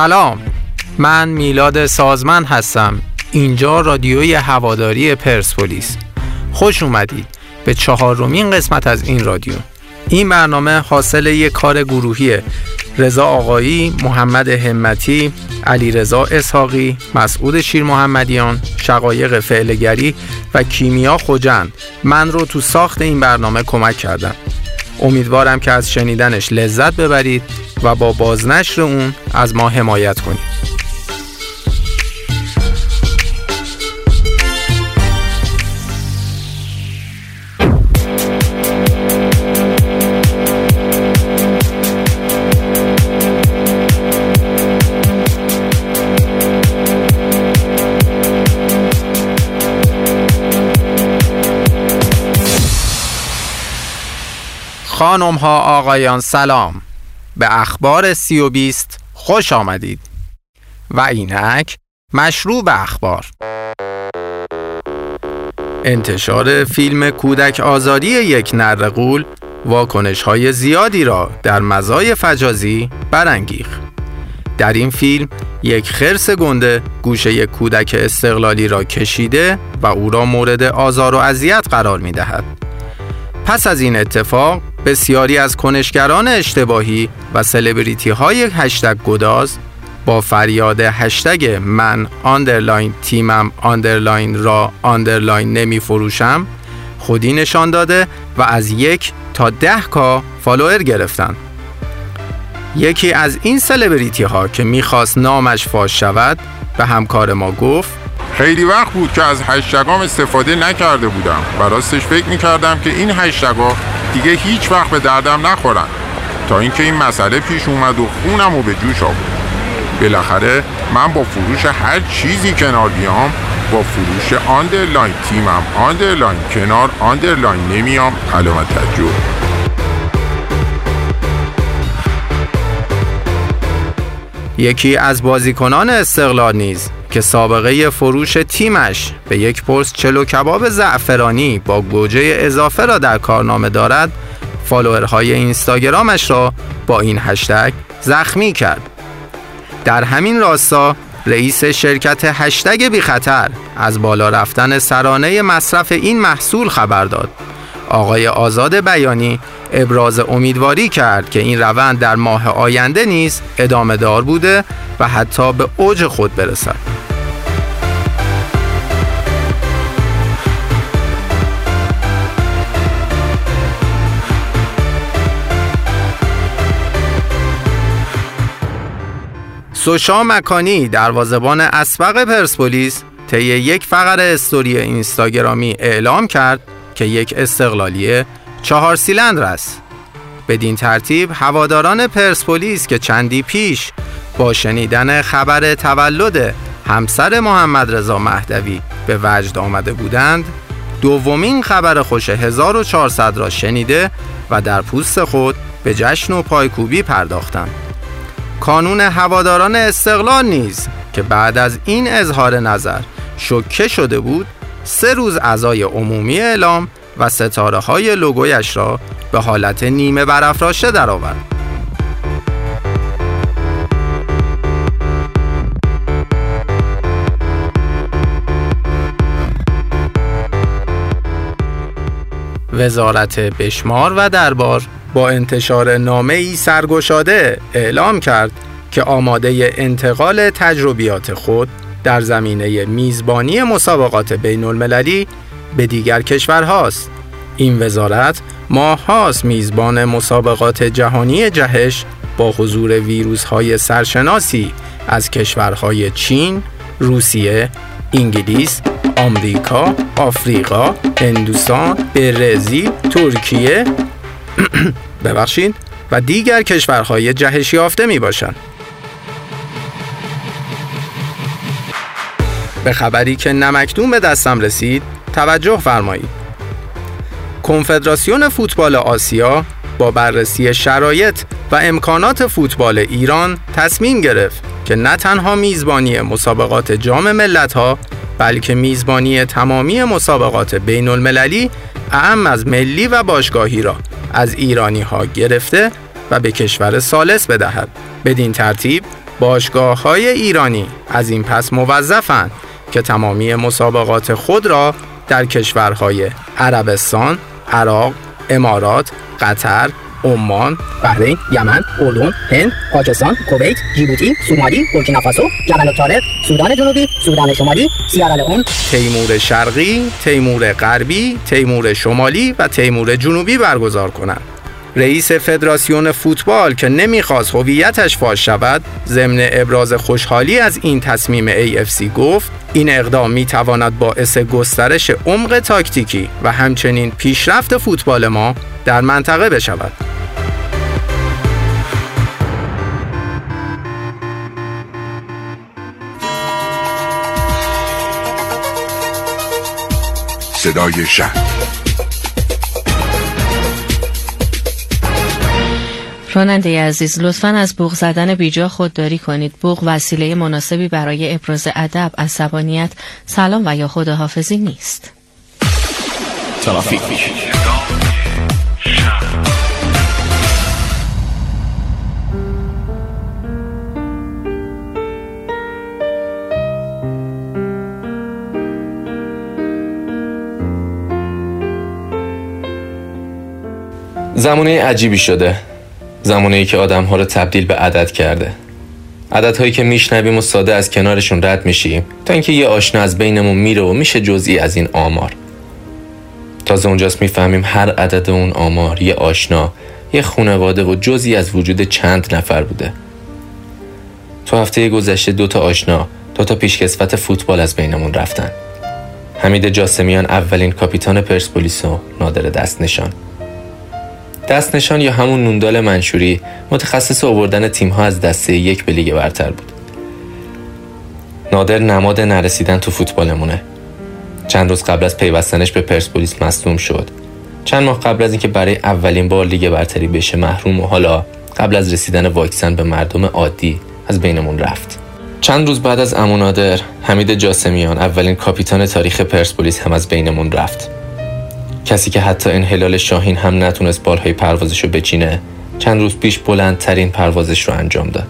سلام. من میلاد سازمن هستم. اینجا رادیوی هواداری پرسپولیس. خوش اومدید به چهارمین قسمت از این رادیو. این برنامه حاصل یک کار گروهی رضا آقایی، محمد همتی، علی رضا اسحاقی، مسعود شیر محمدیان، شقایق فعلگری و کیمیا خوجند من رو تو ساخت این برنامه کمک کردن. امیدوارم که از شنیدنش لذت ببرید. و با بازنشر اون از ما حمایت کنید. خانم ها آقایان سلام. به اخبار سی و بیست خوش آمدید. و اینک مشروع به اخبار. انتشار فیلم کودک آزادی یک نرقول واکنش های زیادی را در مزای فجازی برانگیخ در این فیلم یک خرس گنده گوشه یک کودک استقلالی را کشیده و او را مورد آزار و اذیت قرار می دهد. پس از این اتفاق بسیاری از کنشگران اشتباهی و سلبریتی های هشتگ گذار با فریاد هشتگ من underline تیمم underline را underline نمی فروشم خودی نشان داده و از یک تا ده K follower گرفتن. یکی از این سلبریتی ها که می‌خواست نامش فاش شود به همکار ما گفت خیلی وقت بود که از هشتگام استفاده نکرده بودم. و راستش فکر می‌کردم که این هشتگا دیگه هیچ وقت به دردم نخورن. تا اینکه این مسئله پیش اومد و خونم رو به جوش آورد. بالاخره من با فروش هر چیزی کنار بیام با فروش underline تیمم underline کنار underline نمیام. علامت تعجب یکی از بازیکنان استقلال نیز. که سابقه فروش تیمش به یک پست چلو کباب زعفرانی با گوجه اضافه را در کارنامه دارد فالوورهای اینستاگرامش را با این هشتگ زخمی کرد. در همین راستا رئیس شرکت هشتگ بی خطر از بالا رفتن سرانه مصرف این محصول خبر داد. آقای آزاد بیانی ابراز امیدواری کرد که این روند در ماه آینده نیز ادامه دار بوده و حتی به اوج خود برسد. سوشا مکانی دروازبان اسبق پرسپولیس طی یک فقر استوری اینستاگرامی اعلام کرد که یک استقلالی چهار سیلندر است. بدین ترتیب هواداران پرسپولیس که چندی پیش با شنیدن خبر تولد همسر محمد رضا مهدوی به وجد آمده بودند دومین خبر خوش 1400 را شنیده و در پوست خود به جشن و پایکوبی پرداختند. کانون هواداران استقلال نیز که بعد از این اظهار نظر شکه شده بود سه روز ازای عمومی اعلام و ستاره های لوگویش را به حالت نیمه برافراشته درآورد. وزارت بشمار و دربار با انتشار نامه ای سرگشاده اعلام کرد که آماده انتقال تجربیات خود در زمینه میزبانی مسابقات بین المللی به دیگر کشورهاست. این وزارت ماهاست میزبان مسابقات جهانی جهش با حضور ویروس های سرشناسی از کشورهای چین، روسیه، انگلیس، آمریکا، آفریقا، هندوستان، برزیل، ترکیه ببخشید و دیگر کشورهای جهش یافته می باشند. به خبری که نمکدون به دستم رسید توجه فرمایید. کنفدراسیون فوتبال آسیا با بررسی شرایط و امکانات فوتبال ایران تصمیم گرفت که نه تنها میزبانی مسابقات جام ملت‌ها بلکه میزبانی تمامی مسابقات بین المللی اهم از ملی و باشگاهی را از ایرانی ها گرفته و به کشور سالس بدهد. بدین ترتیب باشگاه های ایرانی از این پس موظفند که تمامی مسابقات خود را در کشورهای عربستان، عراق، امارات، قطر، عمان، بحرین، یمن، اردن، هند، پاکستان، کویت، جیبوتی، سومالی، بورکینافاسو، جبل الطارق، سودان جنوبی، سودان شمالی، سیارالئون، تیمور شرقی، تیمور غربی، تیمور شمالی و تیمور جنوبی برگزار کنند. رئیس فدراسیون فوتبال که نمی‌خواست هویتش فاش شود ضمن ابراز خوشحالی از این تصمیم AFC گفت این اقدام می تواند باعث گسترش عمق تاکتیکی و همچنین پیشرفت فوتبال ما در منطقه بشود. صدای شهر راننده عزیز لطفا از بوغ زدن بیجا خودداری کنید. بوغ وسیله مناسبی برای ابراز ادب عصبانیت سلام و یا خداحافظی نیست. ترافیک. زمانه عجیبی شده. زمانه ای که آدم ها رو تبدیل به عدد کرده. عدد هایی که میشنویم و ساده از کنارشون رد میشیم تا اینکه یه آشنا از بینمون میره و میشه جزئی از این آمار. تازه اونجاست می‌فهمیم هر عدد اون آمار یه آشنا یه خونواده و جزئی از وجود چند نفر بوده. تو هفته گذشته دو تا آشنا دو تا پیشکسوت فوتبال از بینمون رفتن. حمید جاسمیان اولین کاپیتان پرسپولیس و نادر دست نشان. دست نشان یا همون نوندال منشوری متخصص آوردن تیمها از دسته یک به لیگ برتر بود. نادر نماد نرسیدن تو فوتبالمونه. چند روز قبل از پیوستنش به پرسپولیس مصدوم شد. چند ماه قبل از اینکه برای اولین بار لیگ برتری بشه محروم و حالا قبل از رسیدن واکسن به مردم عادی از بینمون رفت. چند روز بعد از امونادر حمید جاسمیان اولین کاپیتان تاریخ پرسپولیس هم از بینمون رفت. کسی که حتی انحلال شاهین هم نتونست بالهای پروازش رو بچینه چند روز پیش بلندترین پروازش رو انجام داد.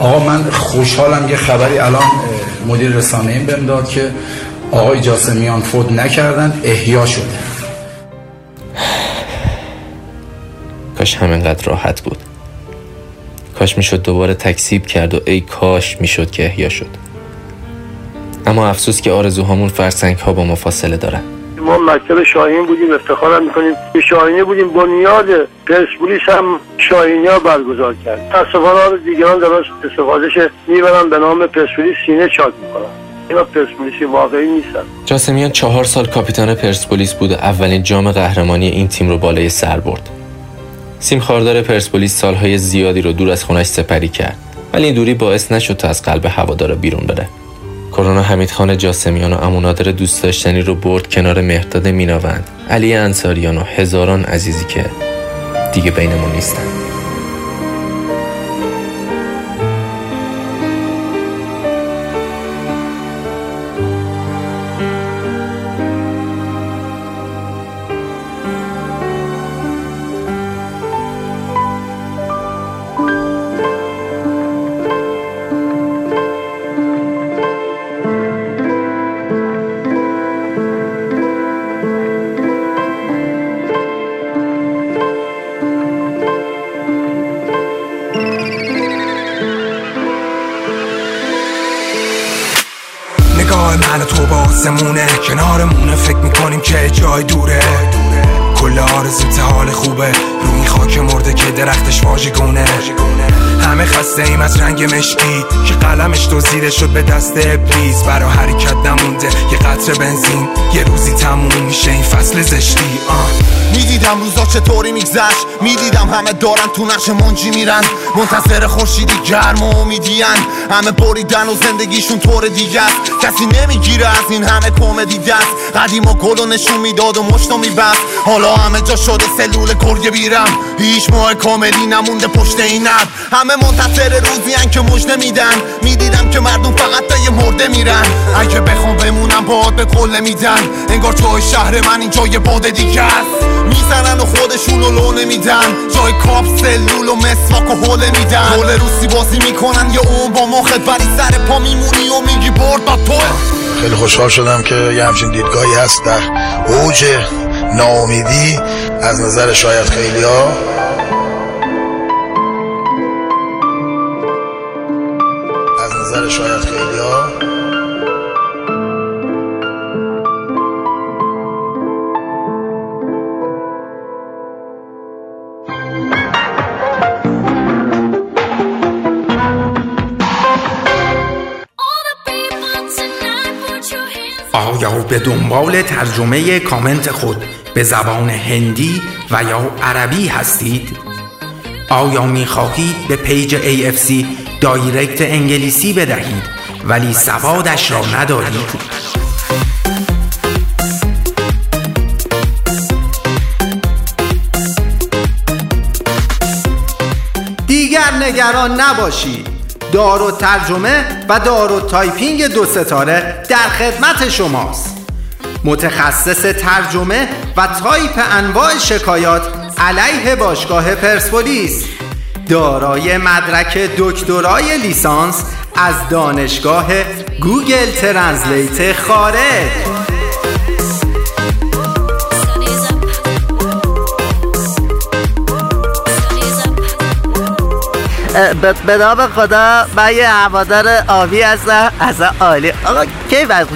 آقا من خوشحالم یه خبری الان مدیر رسانه این بهم داد که آقای جاسمیان فوت نکردن احیا شده. کاش همینقدر راحت بود. کاش می‌شد دوباره تکسیب کرد و ای کاش می‌شد که احیا شد. اما افسوس که آرزوهامون فرسنگ ها با مفاصله دارن. ما مکتب شاهین بودیم افتخارم می‌کنیم. که شاهینی بودیم بنیاد پرسپولیس هم شاهینی ها برگزار کرد. تصفانه دیگران در استفادهش می‌برن به نام پرسپولیس سینه چاک می‌کنن. اینا پرسپولیسی واقعی نیستن. جاسمیان چهار سال کاپیتان پرسپولیس بود و اولین جام قهرمانی این تیم رو بالای سر برد. سیم خاردار پرسپولیس سالهای زیادی رو دور از خونش سپری کرد. ولی این دوری باعث نشد تا از قلب هوادارا بیرون بره. کرونا حمید خان جاسمیان و امونادر دوست داشتنی رو برد کنار مهداد میناوند. علی انصاریان و هزاران عزیزی که دیگه بینمون نیستن. که جای دوره. کل آرزو حال خوبه. رو این خاک مرده که درختش واژگونه. همه خسته ایم از رنگ مشکی. که قلمش زیره شد به دست ابلیس برا حرکت نمونده. یه قطر بنزین. یه روزی تموم میشه این فصل زشتی. آه. می‌دیدم روزا چطوری میگذشت. می‌دیدم همه دارن تو نقش منجی میرن. منتصر خورشیدی گرم و امیدیان همه بریدن و زندگیشون طور دیگه کسی نمی‌گیره از این همه کمدی دست. قدیم و گل و نشون می‌داد و مشتو میبست. حالا همه جا شده سلول گرگه بی میرم هیچ ماه کاملی نمونده پشت این همه منتظر روزی که مجده میدن می‌دیدم که مردم فقط تا یه مرده میرن. اگه بخوام بمونم باد به کل میدن. انگار جای شهر من این جای باد دیگه است. می‌زنن و خودشون رو لونه میدن جای کاپ سلول و مسواک و حوله میدن. حول روسی بازی می‌کنن یا اون با مخت ولی سر پا میمونی و میگی برد با خیلی خوشحال شدم که یه همچین دیدگاهی هست در اوج ناامیدی. از نظر شاید خیلی ها از نظر شاید به دنبال ترجمه کامنت خود به زبان هندی و یا عربی هستید؟ آیا می خواهید به page AFC direct انگلیسی بدهید ولی سوادش را ندارید؟ دیگر نگران نباشید دار و ترجمه و دار و تایپینگ دو ستاره در خدمت شماست متخصص ترجمه و تایپ انواع شکایات علیه باشگاه پرسپولیس. دارای مدرک دکترای لیسانس از دانشگاه Google Translate خارج. به نام خدا من یه هوادار آبی هستم اصلا عالی. آقا کی وقت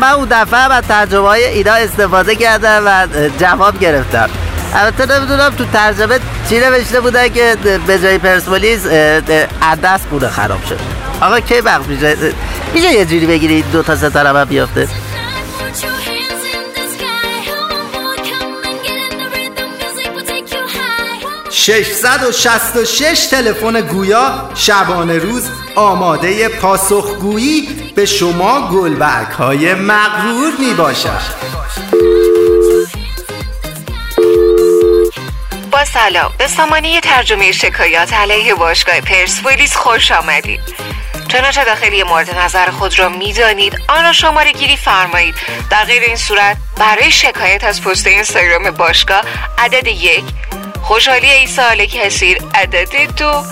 من اون دفعه از ترجمه های اینا استفاده کردم و جواب گرفتم. البته نمی‌دونم تو ترجمه چی نوشته بوده که به جای پرسپولیس عدس بوده خراب شد. آقا کی وقت میشه؟ میشه یه جوری بگیری دو تا ستاره هم بیافته 666 تلفن گویا شبانه روز آماده پاسخگویی به شما گلبرگ های مغرور می باشد با سلام. به سامانه ترجمه شکایات علیه باشگاه پرسپولیس خوش آمدید. چنانچه داخلی مورد نظر خود را می‌دانید آن را شماره گیری فرمایید. در غیر این صورت برای شکایت از پست اینستاگرام باشگاه عدد یک خوشحالی ایسال کسیر عدد دو.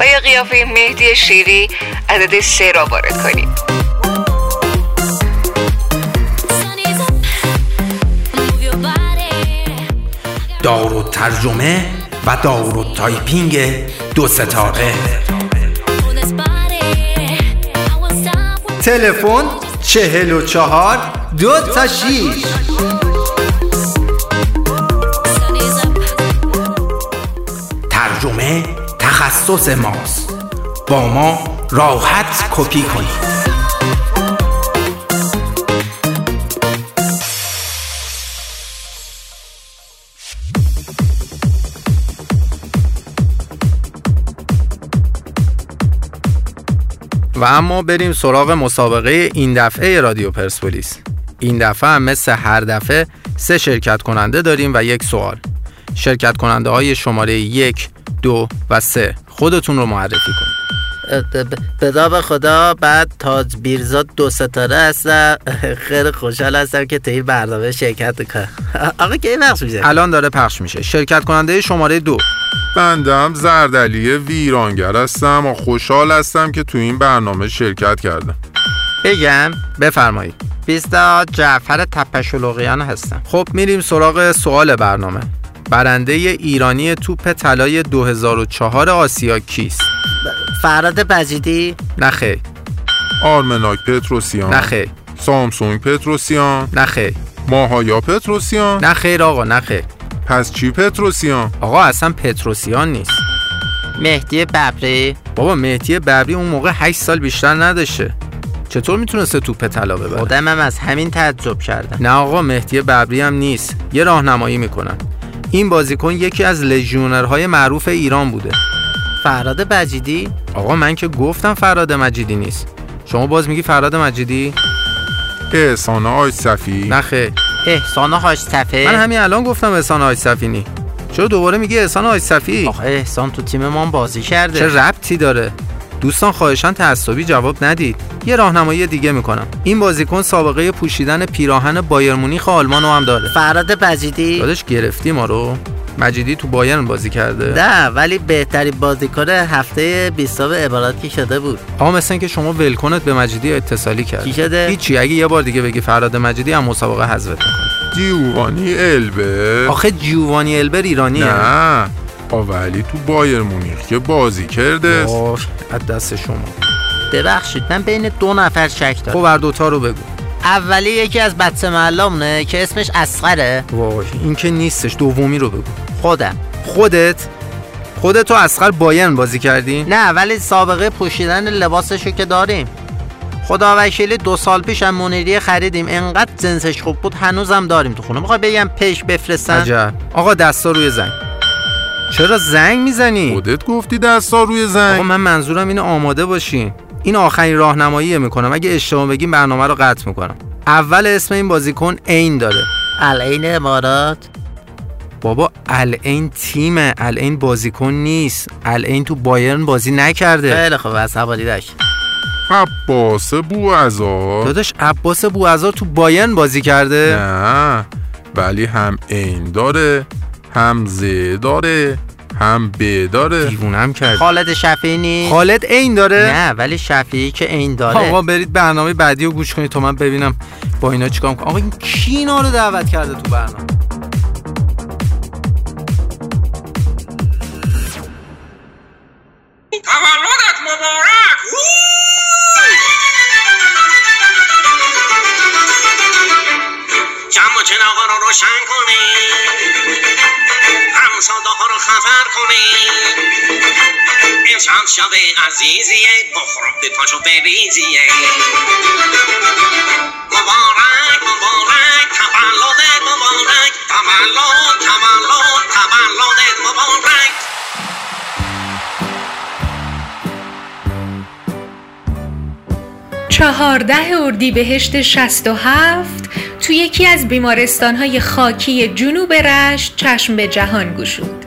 و یا قیافه مهدی شیری عدد سه را وارد کنید دار و ترجمه و دار و تایپینگ دو ستاره. تلفن چهل و چهار دو تا شیش. تخصص ماست. با ما راحت کپی کنید. و اما بریم سراغ مسابقه این دفعه رادیو پرسپولیس. این دفعه هم مثل هر دفعه سه شرکت کننده داریم و یک سوال. شرکت کننده های شماره یک دو و سه. خودتون رو معرفی کنید به نام خدا بعد تاج بیرزاد دو ستاره هستم خیلی خوشحال هستم که تو این برنامه شرکت کنم آقا کی پخش میشه؟ الان داره پخش میشه. شرکت کننده شماره دو. بندم زردلی ویرانگر هستم و خوشحال هستم که تو این برنامه شرکت کردم. بگم. بفرمایید. بیستا جعفر تپشلوقیان هستم. خب میریم سراغ سوال برنامه. برنده ایرانی توپ طلای 2004 آسیا کیست؟ فراد بجیدی؟ نخه آرمناک پتروسیان. نخه سامسونگ پتروسیان. نخه ماهایا پتروسیان. نخیر آقا نخه پس چی پتروسیان؟ آقا اصلا پتروسیان نیست. مهدی ببری. بابا مهدی ببری اون موقع 8 سال بیشتر نداشته. چطور می‌تونسته توپ طلا ببره؟ خودم هم از همین تعجب کردم. نه آقا مهدی ببری هم نیست. یه راهنمایی می‌کنن. این بازیکن یکی از لژیونرهای معروف ایران بوده. فراد مجیدی؟ آقا من که گفتم فراد مجیدی نیست. شما باز میگی فراد مجیدی؟ احسان آج صفی نخه احسان آج صفی من همین الان گفتم احسان آج صفی نی. چرا دوباره میگی احسان آیصفی آخه احسان تو تیم ما هم بازی کرده. چه ربطی داره؟ دوستان خواهشان تعصبی جواب ندید. یه راهنمایی دیگه می‌کنم. این بازیکن سابقه پوشیدن پیراهن بایر مونیخ آلمان رو هم داره. فراد مجیدی. دادش گرفتی ما رو. مجیدی تو بایرن بازی کرده. نه ولی بهترین بازیکن هفته 20 عبارات کی شده بود؟ آقا مثل اینکه شما ولکنت به مجیدی اتصالی کرد. کی شده؟ هیچی اگه یه بار دیگه بگی فراد مجیدی هم مسابقه حذفت می‌کنه. دیوانی البه آخه جیوانی البر ایرانیه. نه. ولی تو بایر مونیخ که بازی کرده. وای، از دست شما. ببخشید من بین دو نفر شک دارم. خب هر دوتا رو بگو. اولی یکی از بچه محلامونه که اسمش اسقره وای این که نیستش دومی رو بگو. خودم. خودت؟ خودت تو اسقر بایرن بازی کردی؟ نه ولی سابقه پوشیدن لباسشو که داریم. خدا وکیلی دو سال پیش هم منیریه خریدیم. انقدر جنسش خوب بود هنوزم داریم تو خونه. می‌خوای بگم پیش بفرستن عجب. آقا دستا روی زنگ. چرا زنگ می‌زنی؟ خودت گفتی دستا روی آقا زنگ من منظورم اینه آماده باشین این آخرین راهنمایی می‌کنم. اگه اشتباه بگیم برنامه رو قطع می‌کنم. اول اسم این بازیکن عین داره. العین امارات بابا العین تیمه. العین بازیکن نیست. العین تو بایرن بازی نکرده. خیلی خوب عصبانی داشت. عباس بو ازار داداش عباس بوعزار تو بایرن بازی کرده. نه ولی هم این داره. هم ز داره هم ب داره. دیوونم کرد خالد شفیعی نیست؟ خالد عین داره؟ نه ولی شفیعی که این داره. آقا برید برنامه بعدی رو گوش کنید تا من ببینم با اینا چیکار کنم آقا این کی اینا رو دعوت کرده تو برنامه؟ تولدت مبارک! جمع و چراغا رو روشن کنی؟ همساده ها رو خبر کنی. امشب شب عزیزیه بخور به پاشو بریزیه مبارک مبارک تولدت مبارک تولد تولد 14 اردیبهشت 67 تو یکی از بیمارستانهای خاکی جنوب رشت چشم به جهان گشود.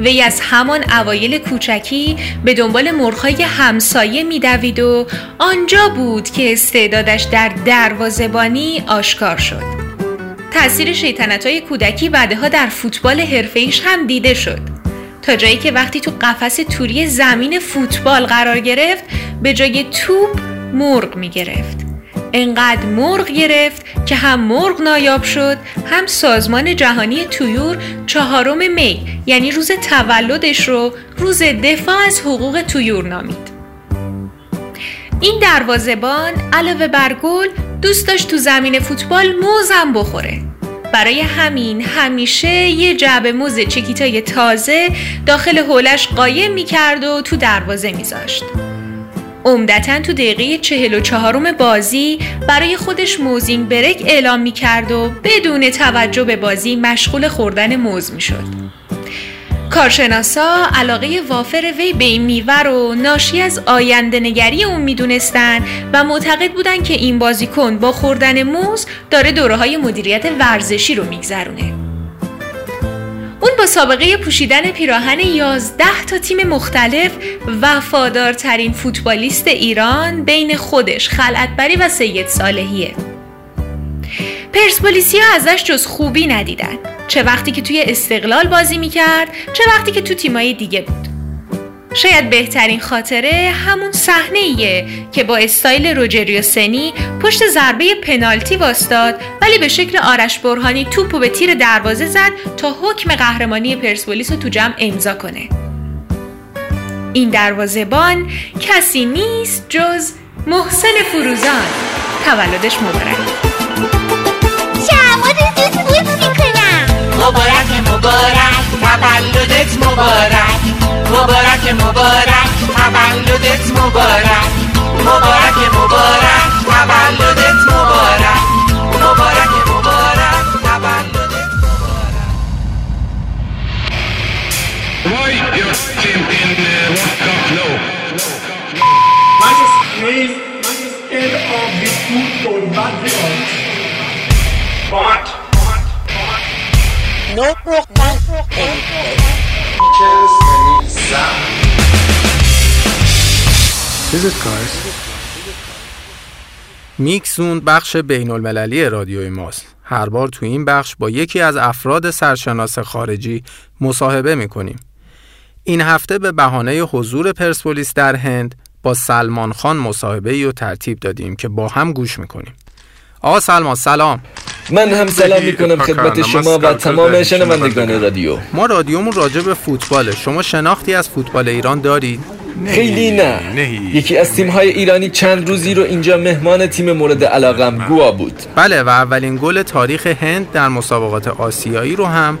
وی از همان اوایل کوچکی به دنبال مرخای همسایه میدوید و آنجا بود که استعدادش در دروازبانی آشکار شد. تأثیر شیطنت های کودکی بعدها در فوتبال حرفه‌ایش هم دیده شد. تا جایی که وقتی تو قفس توری زمین فوتبال قرار گرفت به جای توپ مرغ می گرفت. انقدر مرغ گرفت که هم مرغ نایاب شد هم سازمان جهانی تویور چهارم می یعنی روز تولدش رو روز دفاع از حقوق تویور نامید. این دروازبان علاوه بر گل دوست داشت تو زمین فوتبال موزم بخوره. برای همین همیشه یه جعبه موز چکیتای تازه داخل حولش قایم می‌کرد و تو دروازه میذاشت. عمدتا تو دقیقه چهل و چهارم بازی برای خودش موزینگ برک اعلام می کرد و بدون توجه به بازی مشغول خوردن موز می شد. کارشناسا علاقه وافر وی به این میوه رو ناشی از آینده نگری اون می‌دونستن و معتقد بودن که این بازیکن با خوردن موز داره دوره های مدیریت ورزشی رو میگذرونه. اون با سابقه پوشیدن پیراهن 11 تا تیم مختلف وفادارترین فوتبالیست ایران بین خودش خلعتبری و سید صالحیه. پرسپولیسیا ازش جز خوبی ندیدن. چه وقتی که توی استقلال بازی می‌کرد چه وقتی که تو تیمای دیگه بود. شاید بهترین خاطره همون صحنه ایه که با استایل روجریو سنی پشت ضربه پنالتی واستاد ولی به شکل آرش برهانی توپو به تیر دروازه زد تا حکم قهرمانی پرسپولیس رو تو جمع امضا کنه. این دروازهبان کسی نیست جز محسن فروزان. تولدش مبارک. مبارک مبارک. تولدت مبارک. مبارک مبارک تولدت مبارک مبارک مبارک تولدت مبارک مبارک مبارک تولدت Why your team in uh, World Cup no? Manchester United, Manchester of the football background. What? No میکسون بخش بین المللی رادیوی ماست. هر بار تو این بخش با یکی از افراد سرشناس خارجی مصاحبه می‌کنیم. این هفته به بهانه حضور پرسپولیس در هند با سلمان خان مصاحبه رو ترتیب دادیم که با هم گوش می‌کنیم. آقا سلمان سلام. من هم سلام می‌کنم خدمت شما و تمام شنوندگان رادیو. ما رادیومون راجع به فوتباله. شما شناختی از فوتبال ایران دارید؟ خیلی نه یکی از تیم های ایرانی چند روزی رو اینجا مهمان تیم مورد علاقم گوا بود. بله و اولین گل تاریخ هند در مسابقات آسیایی رو هم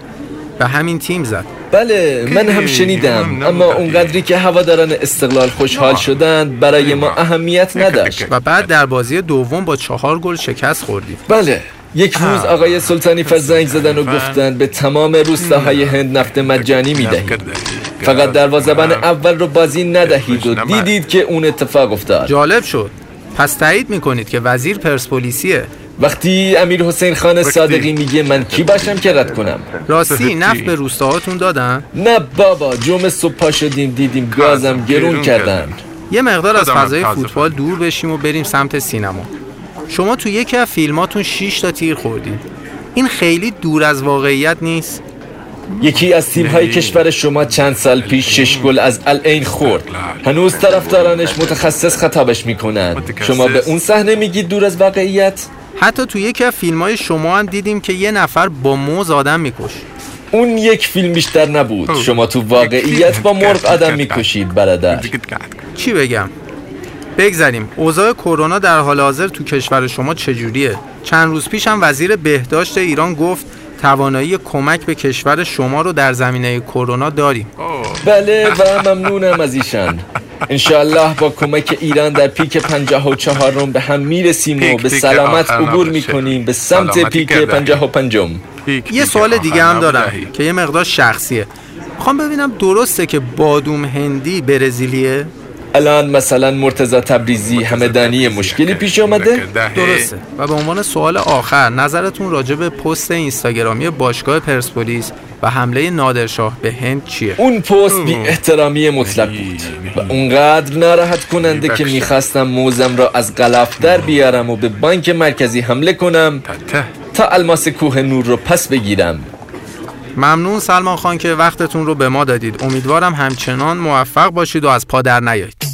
به همین تیم زد. بله من هم شنیدم اما اونقدری که هواداران استقلال خوشحال شدند برای ما اهمیت نداشت. و بعد در بازی دوم با چهار گل شکست خوردید بله یک روز آقای سلطانی فر زنگ زدن و گفتن به تمام روستاهای هند نفت مجانی می‌دهید. فقط دروازه‌بان اول رو بازی ندهید و دیدید که اون اتفاق افتاد. جالب شد. پس تایید می‌کنید که وزیر پرسپولیسیه. وقتی امیر حسین خان صادقی میگه من کی باشم که رد کنم؟ راستی نفت به روستاهاتون دادن؟ نه بابا جمعه صبح پا شدیم دیدیم گازم گرون کردن. یه مقدار از فضای فوتبال دور بشیم و بریم سمت سینما. شما تو یکی از فیلماتون 6 تا تیر خوردید. این خیلی دور از واقعیت نیست؟ یکی از تیم های کشور شما چند سال پیش شش گل از العین خورد. هنوز طرفدارانش متخصص خطابش می‌کنن شما به اون صحنه میگید دور از واقعیت؟ حتی تو یکی از فیلم های شما هم دیدیم که یه نفر با موز آدم میکش اون یک فیلم بیشتر نبود. شما تو واقعیت با مرغ آدم می‌کشید برادر. چی بگم؟ بگذریم. اوضاع کرونا در حال حاضر تو کشور شما چجوریه؟ چند روز پیش هم وزیر بهداشت ایران گفت توانایی کمک به کشور شما رو در زمینه کرونا داریم. بله و ممنونم از ایشان انشاءالله با کمک ایران در پیک پنجاه و چهارم به هم می‌رسیم و به سلامت عبور می‌کنیم به سمت پیک پنجاه و پنجم. یه سوال دیگه هم دارم که یه مقدار شخصیه. می‌خوام ببینم درسته که بادوم هندی برزیلیه؟ الان مثلا مرتزا تبریزی همدانی مشکلی پیش آمده؟ درسته. و به عنوان سوال آخر نظرتون راجع به پست اینستاگرامی باشگاه پرسپولیس و حمله نادرشاه به هند چیه؟ اون پست بی احترامی مطلق بود. و اونقدر ناراحت کننده که می‌خواستم موزم را از غلاف در بیارم و به بانک مرکزی حمله کنم تا الماس کوه نور رو پس بگیرم. ممنون سلمان خان که وقتتون رو به ما دادید. امیدوارم همچنان موفق باشید و از پا در نیایید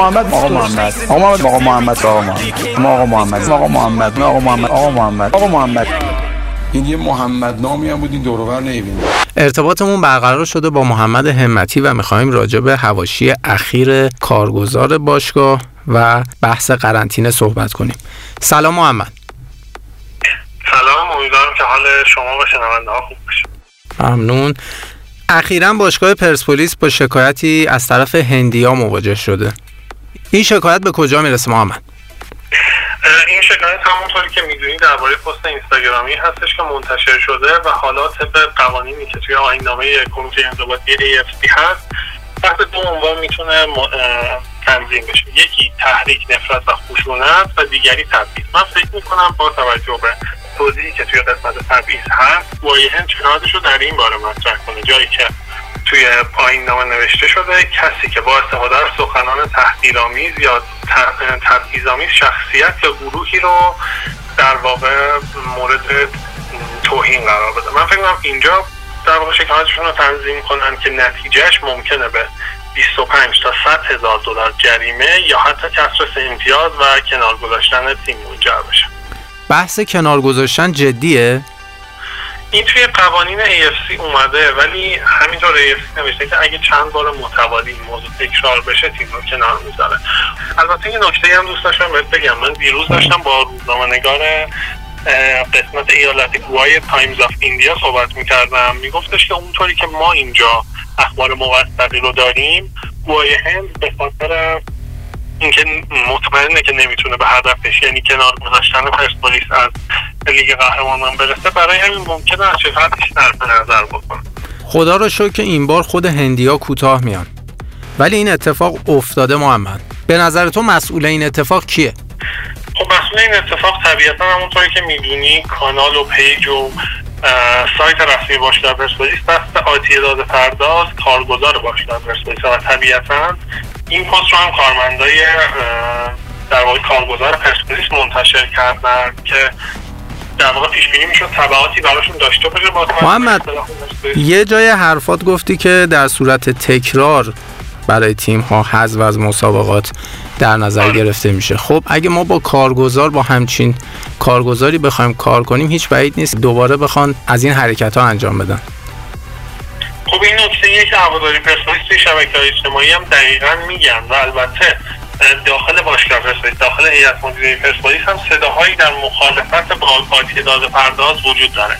محمد آقا محمد. آقا محمد آقا محمد آقا محمد. آقا محمد آقا محمد آقا محمد آقا محمد آقا محمد این یه محمد نامی هم بود این دورور نمی‌بینید ارتباطمون برقرار شده با محمد همتی و می‌خوایم راجع به هواشی اخیر کارگزار باشگاه و بحث قرنطینه صحبت کنیم. سلام محمد. سلام امیدوارم که حال شما و شنونده ها خوب باشه. ممنون. اخیرا باشگاه پرسپولیس با شکایتی از طرف هندیا مواجه شده. این شکایت به کجا می‌رسه محمد؟ این شکایت همونطوری که می‌دونی درباره پست اینستاگرامی هستش که منتشر شده و حالا طبق قوانینی که توی آیین‌نامه کمیته انضباطی AFC هست تحت دو عنوان می‌تونه تنظیم بشه. یکی تحریک نفرت و خشونت و دیگری تبعیض. من فکر می‌کنم با توجه به توضیحی که توی قسمت تبعیض هست وایهن چنادش رو در این باره مطرح کنه. جایی که توی پایین نامه نوشته شده کسی که با استفاده از سخنان تحقیرآمیز یا تبعیض‌آمیز شخصیت یا گروهی رو در واقع مورد توهین قرار بده. من فکر کنم اینجا در واقع شکایتشون رو تنظیم کنن که نتیجهش ممکنه به 25 تا 100 هزار دلار جریمه یا حتی کسر امتیاز و کنار گذاشتن تیم منجر بشه بحث کنار گذاشتن جدیه؟ این توی قوانین AFC اومده ولی همینطور AFC نوشته که اگه چند بار متوالی این موضوع تکرار بشه تیم رو کنار می‌ذاره. البته یه نکته هم دوست داشتم بهت بگم. من دیروز داشتم با روزنامه نگار قسمت ایالت گوای Times of India صحبت می‌کردم. میگفتش که اونطوری که ما اینجا اخبار موثقی رو داریم گوای هند به خاطر اینکه مطمئنه که نمی‌تونه به هدفش یعنی کنار گذاشتن پرسپولیس از لیگ قهرمانان برسه برای همین ممکنه از شکایتش در نظر بکنه. خدا رو شکر که این بار خود هندیا کوتاه میان. ولی این اتفاق افتاده محمد. به نظر تو مسئول این اتفاق کیه؟ خب مسئول این اتفاق طبیعتا همونطوری که می‌دونی کانال و page و سایت رسمی باشگاه پرسپولیس دست آتی داده پرداز کارگزار باشگاه پرسپولیس. و طبیعتا این پست رو هم کارمندای در واقع کارگزار پرسپولیس منتشر کردن که در واقع پیش بینی می‌شد تبعاتی براشون داشته باشه با محمد یه جای حرفات گفتی که در صورت تکرار برای تیم ها حذف از مسابقات در نظر آره. گرفته میشه. خب اگه ما با کارگزار با همچین کارگزاری بخوایم کار کنیم هیچ بعید نیست دوباره بخوان از این حرکت ها انجام بدن. خب این نکته که هواداری پرسپولیس توی شبکه های اجتماعی هم دقیقا میگن و البته داخل باشگاه پرسپولیس داخل هیئت مدیره پرسپولیس هم صداهایی در مخالفت با داده پرداز وجود داره.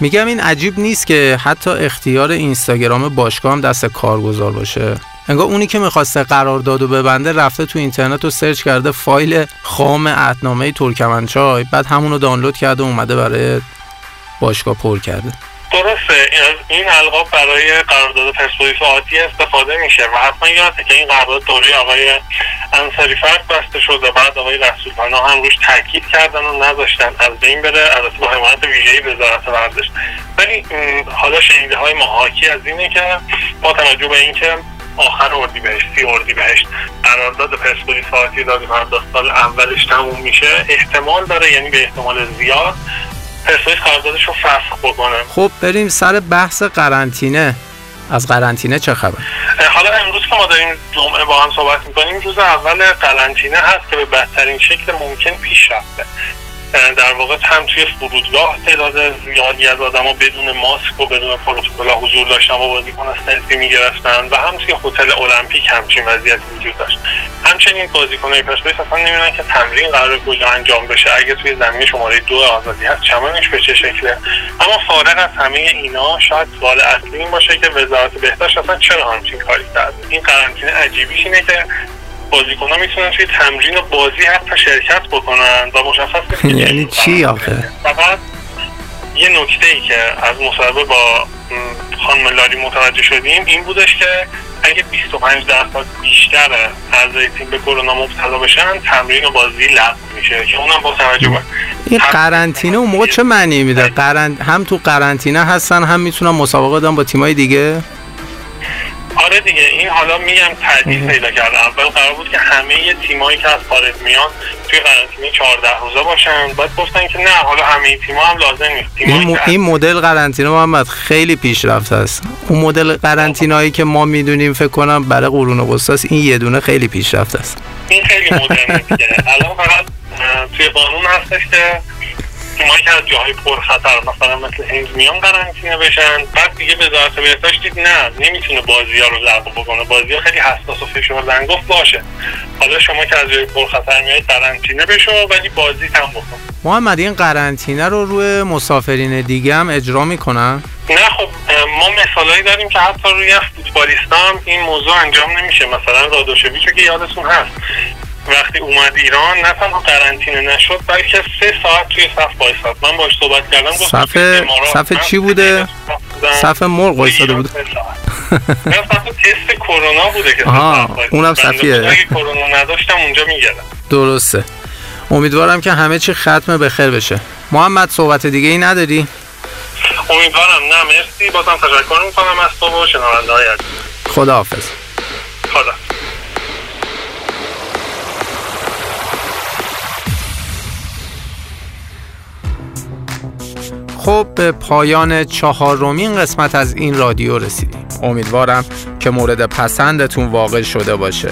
میگم این عجیب نیست که حتی اختیار اینستاگرام باشگاه هم دست کارگزار باشه. انگار اونی که می‌خواسته قرارداد و ببنده رفته تو اینترنت و سرچ کرده فایل خام عهدنامه ترکمنچای بعد همونو دانلود کرده و اومده برای باشگاه پر کرده. درسته. این القاب برای قرارداد پرسپولیس آتی استفاده میشه و حتما یادته که این قرارداد دوره آقای انصاری فرد بسته شد و بعد آقای رسول هم روش تاکید کردن و نذاشتن از بین بره. از با حمایت ویژه‌ای وزارت ورزش. ولی حالا شنیده های محاکی از اینه که با توجه به اینکه آخر اردی بهشت سی اردی بهشت قرارداد پرسپولیس آتی داد سال اولش تموم میشه احتمال داره یعنی به احتمال زیاد پرسپولیس قراردادش رو فسخ بکنه. خب بریم سر بحث قرنطینه. از قرنطینه چه خبر؟ حالا امروز که ما داریم جمعه با هم صحبت می‌کنیم روز اول قرنطینه هست که به بدترین شکل ممکن پیش رفته در واقع هم توی فرودگاه تعداد زیادی از آدما بدون ماسک و بدون پروتکل حضور داشتن و بازیکن سلفی می‌گرفتن و هم توی هتل المپیک همچین وضعیتی وجود داشت. همچنین بازیکنهای پرسپولیس اصلا نمی‌دونن که تمرین قرار کجا انجام بشه. اگه توی زمین شماره دو آزادی هست چمنش به چه شکله؟ اما فارغ از همه اینا شاید سوال اصلی این باشه که وزارت بهداشت اصلا چرا همچین کاری کرد این قرنطینه عجیبیش اینه که بازیکن ها می‌تونن توی تمرین و بازی حتی شرکت بکنن و مشخص یعنی چی آخه؟ فقط یه نکته ای که از مصاحبه با خانم لاری متوجه شدیم این بودش که اگه 25 درصد بیشتر اعضای تیم به کرونا مبتلا بشن تمرین و بازی لغو میشه که اونم با توجه به این قرنطینه اون موقع چه معنی میده قرن... هم تو قرنطینه هستن هم می‌تونن مسابقه دادن با تیمای دیگه؟ آره دیگه این حالا میگم تعدیل پیدا کرده. اول قرار بود که همه تیمایی که از خارج میان توی قرنطینه 14 روزه باشن. بعد گفتن که نه حالا همه تیم‌ها هم لازم نیست. این, این مدل قرنطینه محمد خیلی پیشرفته است. اون مدل قرنطینه‌ای که ما می‌دونیم فکر کنم برای قرون وسطا این یه دونه خیلی پیشرفته است. این خیلی مدرنه الان فقط توی قانون هستش که تیمایی که از جاهای پرخطر مثلا مثل هند میان قرنطینه بشن. بعد دیگه وزارت بهداشت دید نه نمی‌تونه بازی ها رو لغو بکنه. بازی ها خیلی حساس و فشردن گفت باشه. حالا شما که از جای پرخطر میای قرنطینه بشو ولی بازی هم بکن محمد این قرنطینه رو روی مسافرین دیگه هم اجرا می‌کنن؟ نه خب ما مثالایی داریم که حتی روی فوتبالیستا هم این موضوع انجام نمیشه. مثلا رادوشویچو که یادتون هست. وقتی اومد ایران نه تنها قرنطینه نشد بلکه سه ساعت توی صف وایساد. من باش صحبت کردم گفت صف صف چی بوده؟ صف مرغ وایساده بوده نه صف تست کرونا بوده که آها اونم صفیه. اگه کرونا نداشتم اونجا میگردم. درسته. امیدوارم که همه چی ختم به خیر بشه. محمد صحبت دیگه ای نداری؟ امیدوارم. نه مرسی. بازم تشکر می‌کنم از تو و شنونده های عزیز. خداحافظ. خدا خب به پایان چهارمین قسمت از این رادیو رسیدیم. امیدوارم که مورد پسندتون واقع شده باشه.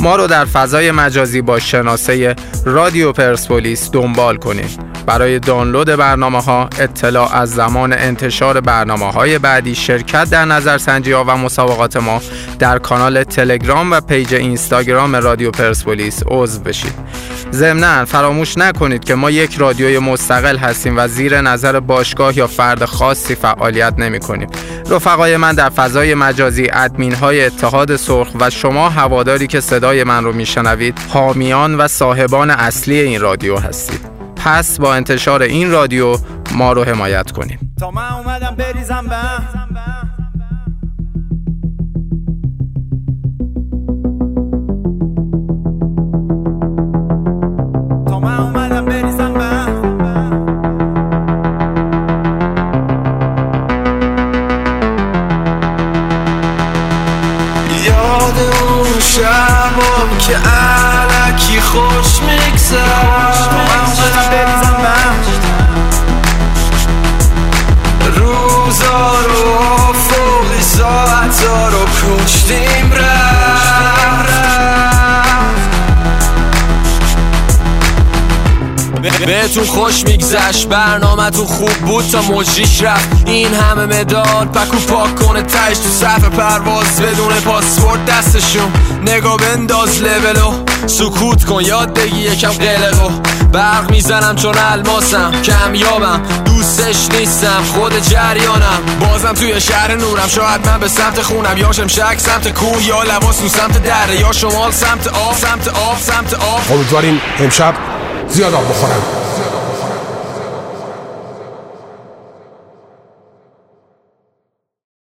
ما رو در فضای مجازی با شناسه رادیو پرسپولیس دنبال کنید. برای دانلود برنامه ها اطلاع از زمان انتشار برنامه های بعدی شرکت در نظرسنجی ها و مسابقات ما در کانال تلگرام و پیج اینستاگرام رادیو پرسپولیس عضو بشید. ضمنا فراموش نکنید که ما یک رادیوی مستقل هستیم و زیر نظر باشگاه یا فرد خاصی فعالیت نمی کنیم رفقای من در فضای مجازی ادمین های اتحاد سرخ و شما هواداری که صدای من رو میشنوید حامیان و صاحبان اصلی این رادیو هستید. پس با انتشار این رادیو ما رو حمایت کنید. تا من اومدم بریزم به شبم که علکی خوش میگذر بهتون خوش میگذشت. برنامه تو خوب بود تا مجریش رفت. این همه مداد پکو پاک کنه تش تو صف پرواز. بدون پاسپورت دستشون نگاه بنداز لولو. سکوت کن یاد بگی یکم قلقو. برق می‌زنم چون الماسم. کمیابم دوستش نیستم خود جریانم. بازم توی شهر نورم شاید من به سمت خونم. یا شمشک سمت کوه یا لباس تو سمت دره. یا شمال سمت آب سمت آب سمت آب. امیدواریم امشب زیاد آب بخورم.